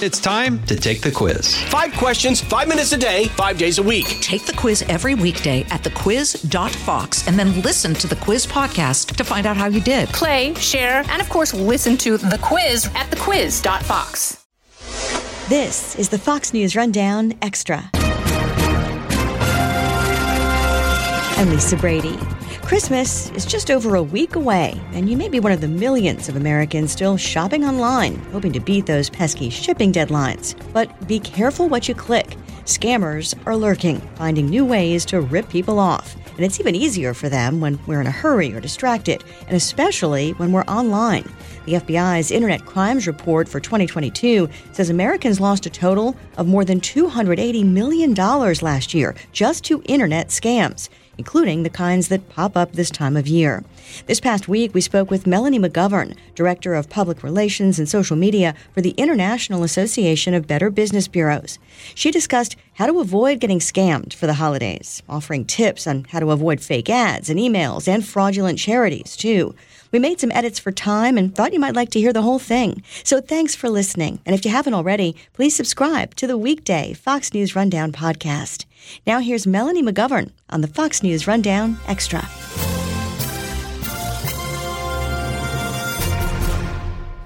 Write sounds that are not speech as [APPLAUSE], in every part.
It's time to take the quiz. Five questions, five minutes a day, five days a week. Take the quiz every weekday at thequiz.fox and then listen to the quiz podcast to find out how you did. Play, share, and of course, listen to the quiz at thequiz.fox. This is the Fox News Rundown Extra. I'm Lisa Brady. Christmas is just over a week away, and you may be one of the millions of Americans still shopping online, hoping to beat those pesky shipping deadlines. But be careful what you click. Scammers are lurking, finding new ways to rip people off. And it's even easier for them when we're in a hurry or distracted, and especially when we're online. The FBI's Internet Crimes Report for 2022 says Americans lost a total of more than $280 million last year just to internet scams including the kinds that pop up this time of year. This past week, we spoke with Melanie McGovern, Director of Public Relations and Social Media for the International Association of Better Business Bureaus. She discussed how to avoid getting scammed for the holidays, offering tips on how to avoid fake ads and emails and fraudulent charities, too. We made some edits for time and thought you might like to hear the whole thing. So thanks for listening. And if you haven't already, please subscribe to the weekday Fox News Rundown podcast. Now here's Melanie McGovern on the Fox News Rundown Extra.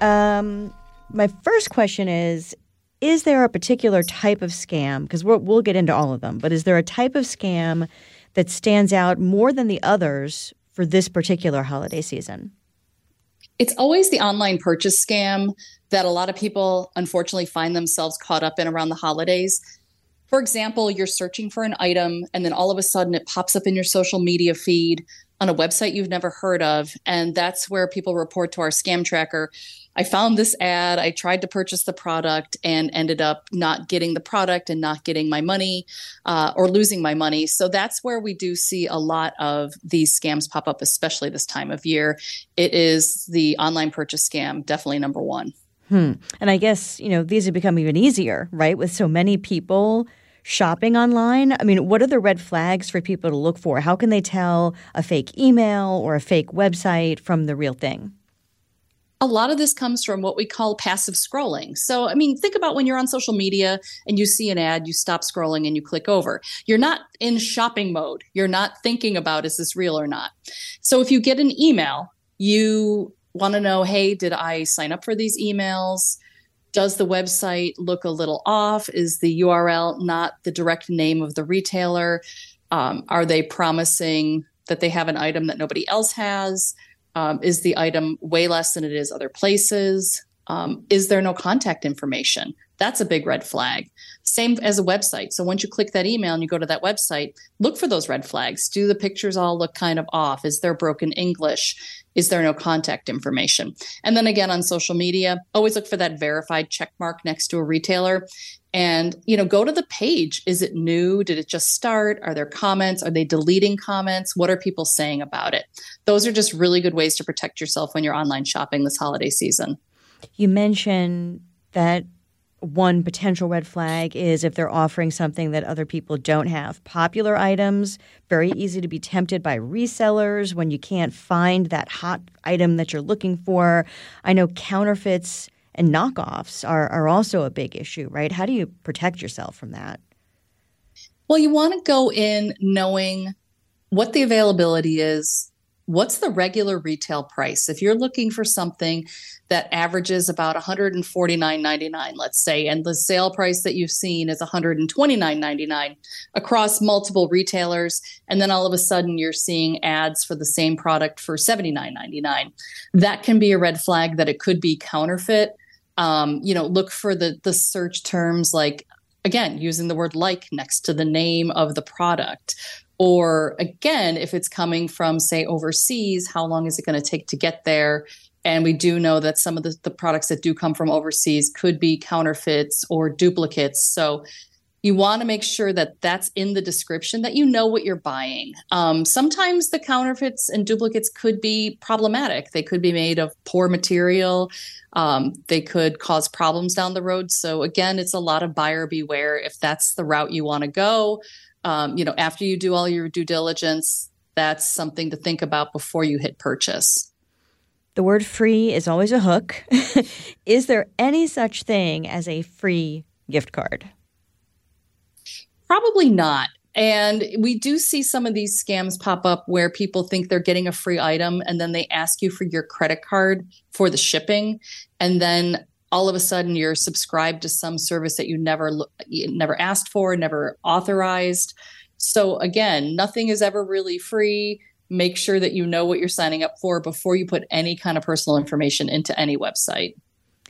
Um, my first question is Is there a particular type of scam? Because we'll, get into all of them, but is there a type of scam that stands out more than the others for this particular holiday season? It's always the online purchase scam that a lot of people unfortunately find themselves caught up in around the holidays. For example, you're searching for an item and then all of a sudden it pops up in your social media feed on a website you've never heard of. And that's where people report to our scam tracker I found this ad, I tried to purchase the product and ended up not getting the product and not getting my money uh, or losing my money. So that's where we do see a lot of these scams pop up, especially this time of year. It is the online purchase scam, definitely number one. Hmm. And I guess, you know, these have become even easier, right? With so many people shopping online? I mean, what are the red flags for people to look for? How can they tell a fake email or a fake website from the real thing? a lot of this comes from what we call passive scrolling. So, I mean, think about when you're on social media and you see an ad, you stop scrolling and you click over. You're not in shopping mode. You're not thinking about is this real or not. So, if you get an email, you want to know, hey, did I sign up for these emails? Does the website look a little off? Is the URL not the direct name of the retailer? Um, are they promising that they have an item that nobody else has? Um, is the item way less than it is other places? Um, is there no contact information? That's a big red flag. Same as a website. So once you click that email and you go to that website, look for those red flags. Do the pictures all look kind of off? Is there broken English? Is there no contact information? And then again on social media, always look for that verified check mark next to a retailer and you know go to the page is it new did it just start are there comments are they deleting comments what are people saying about it those are just really good ways to protect yourself when you're online shopping this holiday season you mentioned that one potential red flag is if they're offering something that other people don't have. Popular items, very easy to be tempted by resellers when you can't find that hot item that you're looking for. I know counterfeits and knockoffs are, are also a big issue, right? How do you protect yourself from that? Well, you want to go in knowing what the availability is, what's the regular retail price. If you're looking for something that averages about $149.99, let's say, and the sale price that you've seen is $129.99 across multiple retailers, and then all of a sudden you're seeing ads for the same product for $79.99, that can be a red flag that it could be counterfeit um, you know look for the the search terms like again using the word like next to the name of the product or again if it's coming from say overseas how long is it going to take to get there? And we do know that some of the, the products that do come from overseas could be counterfeits or duplicates. So you want to make sure that that's in the description that you know what you're buying. Um, sometimes the counterfeits and duplicates could be problematic. They could be made of poor material. Um, they could cause problems down the road. So again it's a lot of buyer beware if that's the route you want to go um, you know after you do all your due diligence that's something to think about before you hit purchase The word free is always a hook. [LAUGHS] is there any such thing as a free gift card? Probably not. And we do see some of these scams pop up where people think they're getting a free item and then they ask you for your credit card for the shipping. And then all of a sudden you're subscribed to some service that you never you never asked for, never authorized. So again, nothing is ever really free. Make sure that you know what you're signing up for before you put any kind of personal information into any website.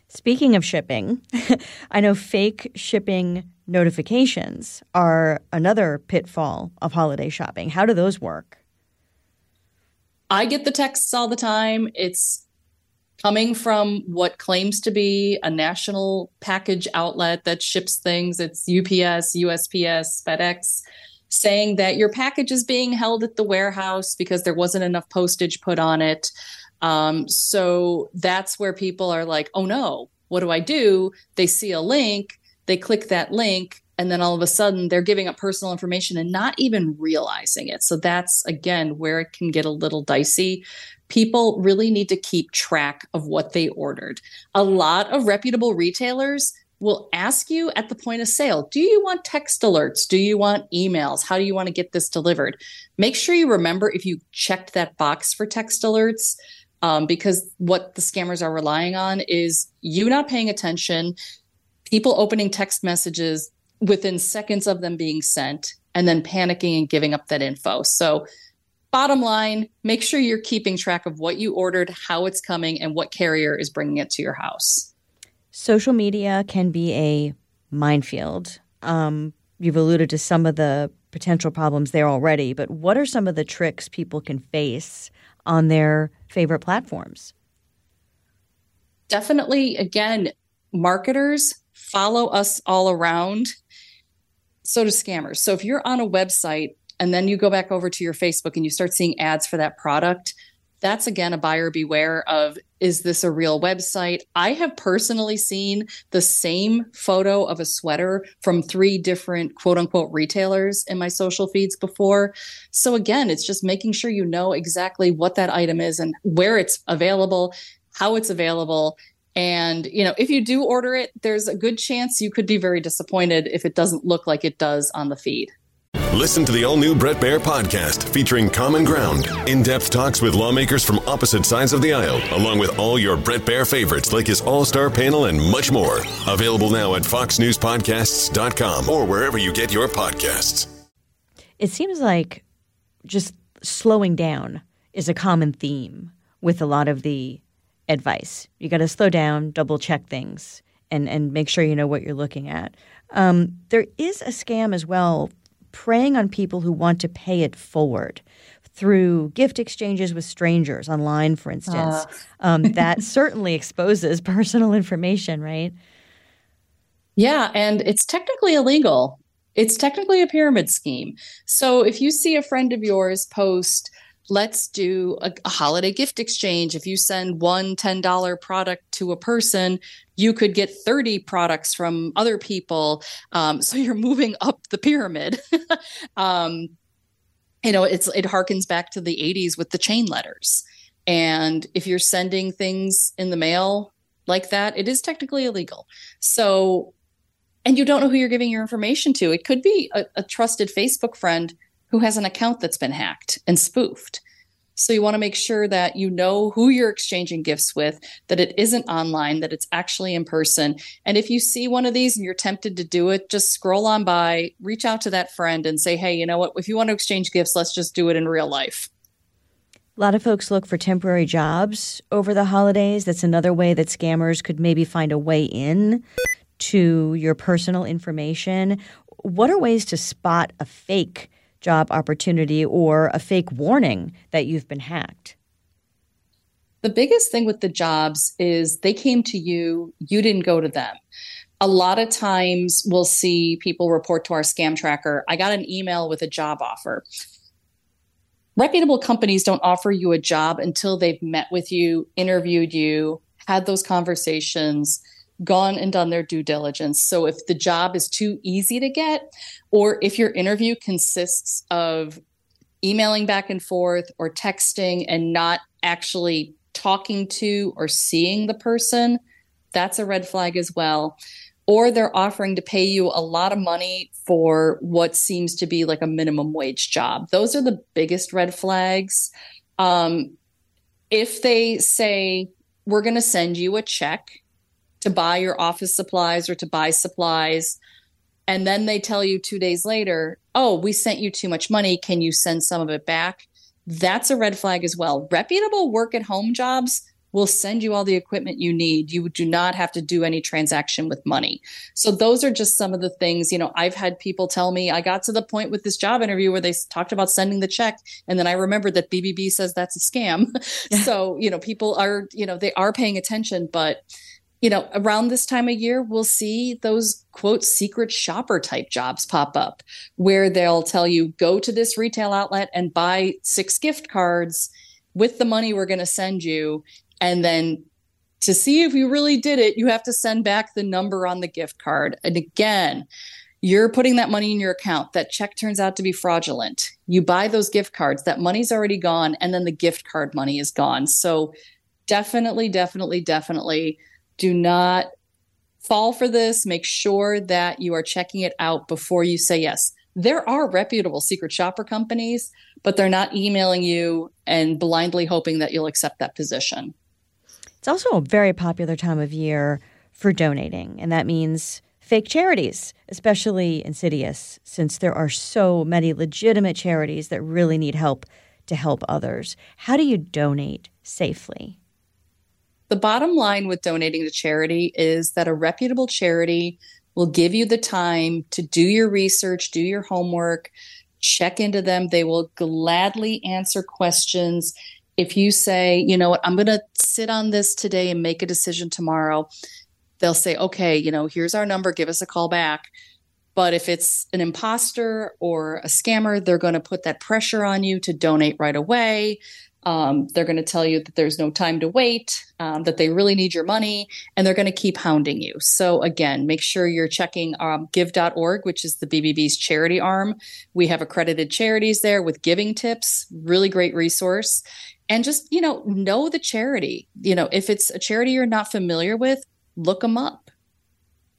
Speaking of shipping, [LAUGHS] I know fake shipping notifications are another pitfall of holiday shopping. How do those work? I get the texts all the time. It's coming from what claims to be a national package outlet that ships things. It's UPS, USPS, FedEx, saying that your package is being held at the warehouse because there wasn't enough postage put on it. Um, so that's where people are like, oh no, what do I do? They see a link, they click that link, and then all of a sudden they're giving up personal information and not even realizing it. So that's again where it can get a little dicey people really need to keep track of what they ordered. A lot of reputable retailers will ask you at the point of sale do you want text alerts? Do you want emails? How do you want to get this delivered? Make sure you remember if you checked that box for text alerts um, because what the scammers are relying on is you not paying attention people opening text messages within seconds of them being sent and then panicking and giving up that info. So bottom line, make sure you're keeping track of what you ordered, how it's coming, and what carrier is bringing it to your house. Social media can be a minefield. Um, you've alluded to some of the potential problems there already, but what are some of the tricks people can face on their favorite platforms? Definitely, again, marketers follow us all around. So do scammers. So if you're on a website and then you go back over to your Facebook and you start seeing ads for that product, that's again a buyer beware of is this a real website? I have personally seen the same photo of a sweater from three different quote unquote retailers in my social feeds before. So again, it's just making sure you know exactly what that item is and where it's available, how it's available. And, you know, if you do order it, there's a good chance you could be very disappointed if it doesn't look like it does on the feed. Listen to the all new Bret Baier podcast featuring Common Ground, in depth talks with lawmakers from opposite sides of the aisle, along with all your Bret Baier favorites like his all star panel and much more. Available now at foxnewspodcasts.com or wherever you get your podcasts. It seems like just slowing down is a common theme with a lot of the advice. You got to slow down, double check things, and, and make sure you know what you're looking at. Um, there is a scam as well preying on people who want to pay it forward through gift exchanges with strangers online, for instance. Uh. Um, [LAUGHS] that certainly exposes [LAUGHS] personal information, right? Yeah, and it's technically illegal. It's technically a pyramid scheme. So if you see a friend of yours post, let's do a, a, holiday gift exchange. If you send one $10 product to a person, you could get 30 products from other people. Um, so you're moving up the pyramid. [LAUGHS] um, you know, it's it harkens back to the 80s with the chain letters. And if you're sending things in the mail like that, it is technically illegal. So, and you don't know who you're giving your information to. It could be a, a trusted Facebook friend who has an account that's been hacked and spoofed. So you want to make sure that you know who you're exchanging gifts with, that it isn't online, that it's actually in person. And if you see one of these and you're tempted to do it, just scroll on by, reach out to that friend and say, hey, you know what? If you want to exchange gifts, let's just do it in real life. A lot of folks look for temporary jobs over the holidays. That's another way that scammers could maybe find a way in to your personal information. What are ways to spot a fake job opportunity or a fake warning that you've been hacked? The biggest thing with the jobs is they came to you, you didn't go to them. A lot of times we'll see people report to our scam tracker, I got an email with a job offer. Reputable companies don't offer you a job until they've met with you, interviewed you, had those conversations, gone and done their due diligence. So if the job is too easy to get, or if your interview consists of emailing back and forth or texting and not actually talking to or seeing the person, that's a red flag as well. Or they're offering to pay you a lot of money for what seems to be like a minimum wage job. Those are the biggest red flags. Um, if they say, we're going to send you a check to buy your office supplies or to buy supplies, and then they tell you two days later, oh, we sent you too much money. Can you send some of it back? That's a red flag as well. Reputable work at home jobs will send you all the equipment you need. You do not have to do any transaction with money. So those are just some of the things, you know, I've had people tell me I got to the point with this job interview where they talked about sending the check and then I remembered that BBB says that's a scam. [LAUGHS] so, you know, people are, you know, they are paying attention, but you know, around this time of year, we'll see those quote secret shopper type jobs pop up where they'll tell you, go to this retail outlet and buy six gift cards with the money we're going to send you. And then to see if you really did it, you have to send back the number on the gift card. And again, you're putting that money in your account. That check turns out to be fraudulent. You buy those gift cards, that money's already gone, and then the gift card money is gone. So definitely, definitely, definitely do not fall for this. Make sure that you are checking it out before you say yes. There are reputable secret shopper companies, but they're not emailing you and blindly hoping that you'll accept that position. It's also a very popular time of year for donating, and that means fake charities, especially insidious, since there are so many legitimate charities that really need help to help others. How do you donate safely? The bottom line with donating to charity is that a reputable charity will give you the time to do your research, do your homework, check into them. They will gladly answer questions. If you say, you know what, I'm going to sit on this today and make a decision tomorrow, they'll say, okay, you know, here's our number, give us a call back. But if it's an imposter or a scammer, they're going to put that pressure on you to donate right away. Um, they're going to tell you that there's no time to wait, um, that they really need your money, and they're going to keep hounding you. So, again, make sure you're checking um, give.org, which is the BBB's charity arm. We have accredited charities there with giving tips, really great resource. And just, you know, know the charity. You know, if it's a charity you're not familiar with, look them up,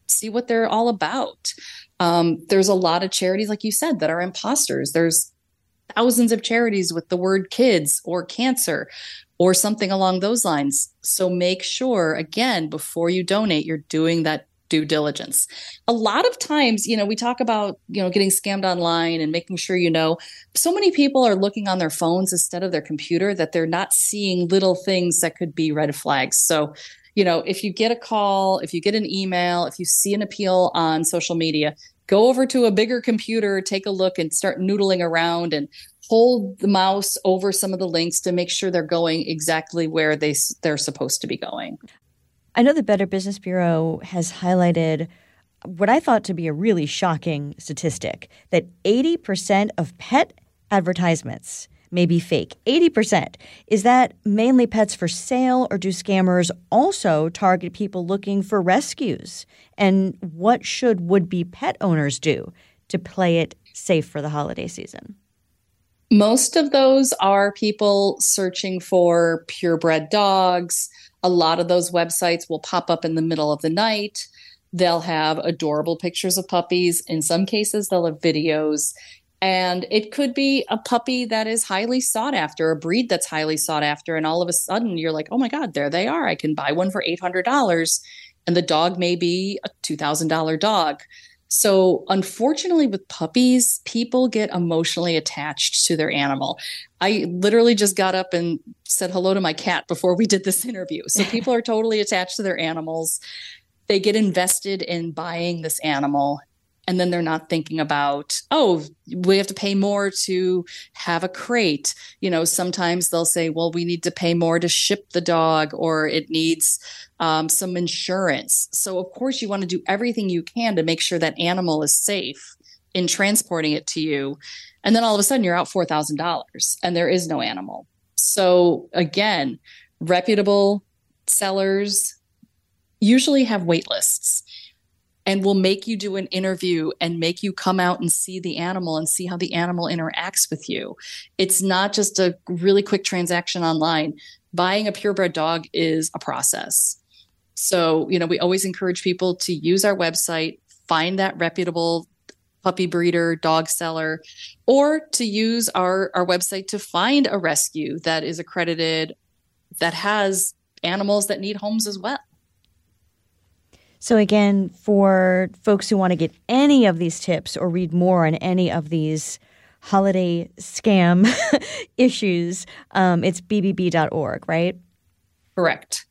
see what they're all about. Um, there's a lot of charities, like you said, that are imposters. There's thousands of charities with the word kids or cancer or something along those lines. So make sure, again, before you donate, you're doing that due diligence. A lot of times, you know, we talk about, you know, getting scammed online and making sure you know. So many people are looking on their phones instead of their computer that they're not seeing little things that could be red flags. So, you know, if you get a call, if you get an email, if you see an appeal on social media, go over to a bigger computer, take a look and start noodling around and hold the mouse over some of the links to make sure they're going exactly where they they're supposed to be going. I know the Better Business Bureau has highlighted what I thought to be a really shocking statistic that 80% of pet advertisements may be fake. 80%. Is that mainly pets for sale, or do scammers also target people looking for rescues? And what should would be pet owners do to play it safe for the holiday season? Most of those are people searching for purebred dogs. A lot of those websites will pop up in the middle of the night. They'll have adorable pictures of puppies. In some cases, they'll have videos. And it could be a puppy that is highly sought after, a breed that's highly sought after. And all of a sudden, you're like, oh my God, there they are. I can buy one for $800. And the dog may be a $2,000 dog. So, unfortunately, with puppies, people get emotionally attached to their animal. I literally just got up and said hello to my cat before we did this interview. So, [LAUGHS] people are totally attached to their animals. They get invested in buying this animal and then they're not thinking about oh we have to pay more to have a crate. You know sometimes they'll say well we need to pay more to ship the dog or it needs um, some insurance. So of course you want to do everything you can to make sure that animal is safe in transporting it to you. And then all of a sudden you're out $4000 and there is no animal. So again reputable sellers usually have wait lists and will make you do an interview and make you come out and see the animal and see how the animal interacts with you. It's not just a really quick transaction online. Buying a purebred dog is a process. So, you know, we always encourage people to use our website, find that reputable puppy breeder, dog seller, or to use our, our website to find a rescue that is accredited, that has animals that need homes as well. So, again, for folks who want to get any of these tips or read more on any of these holiday scam [LAUGHS] issues, um, it's bbb.org, right? Correct.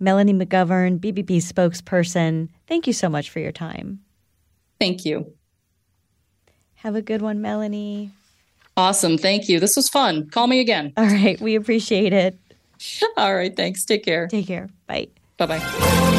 Melanie McGovern, BBB spokesperson, thank you so much for your time. Thank you. Have a good one, Melanie. Awesome. Thank you. This was fun. Call me again. All right. We appreciate it. [LAUGHS] All right. Thanks. Take care. Take care. Bye. Bye bye.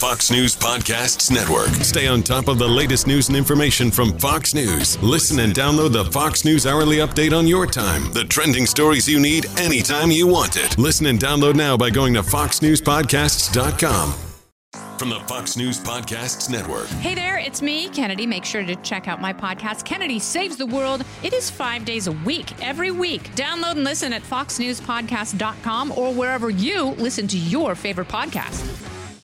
Fox News Podcasts Network. Stay on top of the latest news and information from Fox News. Listen and download the Fox News Hourly Update on your time. The trending stories you need anytime you want it. Listen and download now by going to foxnewspodcasts.com. From the Fox News Podcasts Network. Hey there, it's me, Kennedy. Make sure to check out my podcast, Kennedy Saves the World. It is five days a week, every week. Download and listen at foxnewspodcast.com or wherever you listen to your favorite podcast.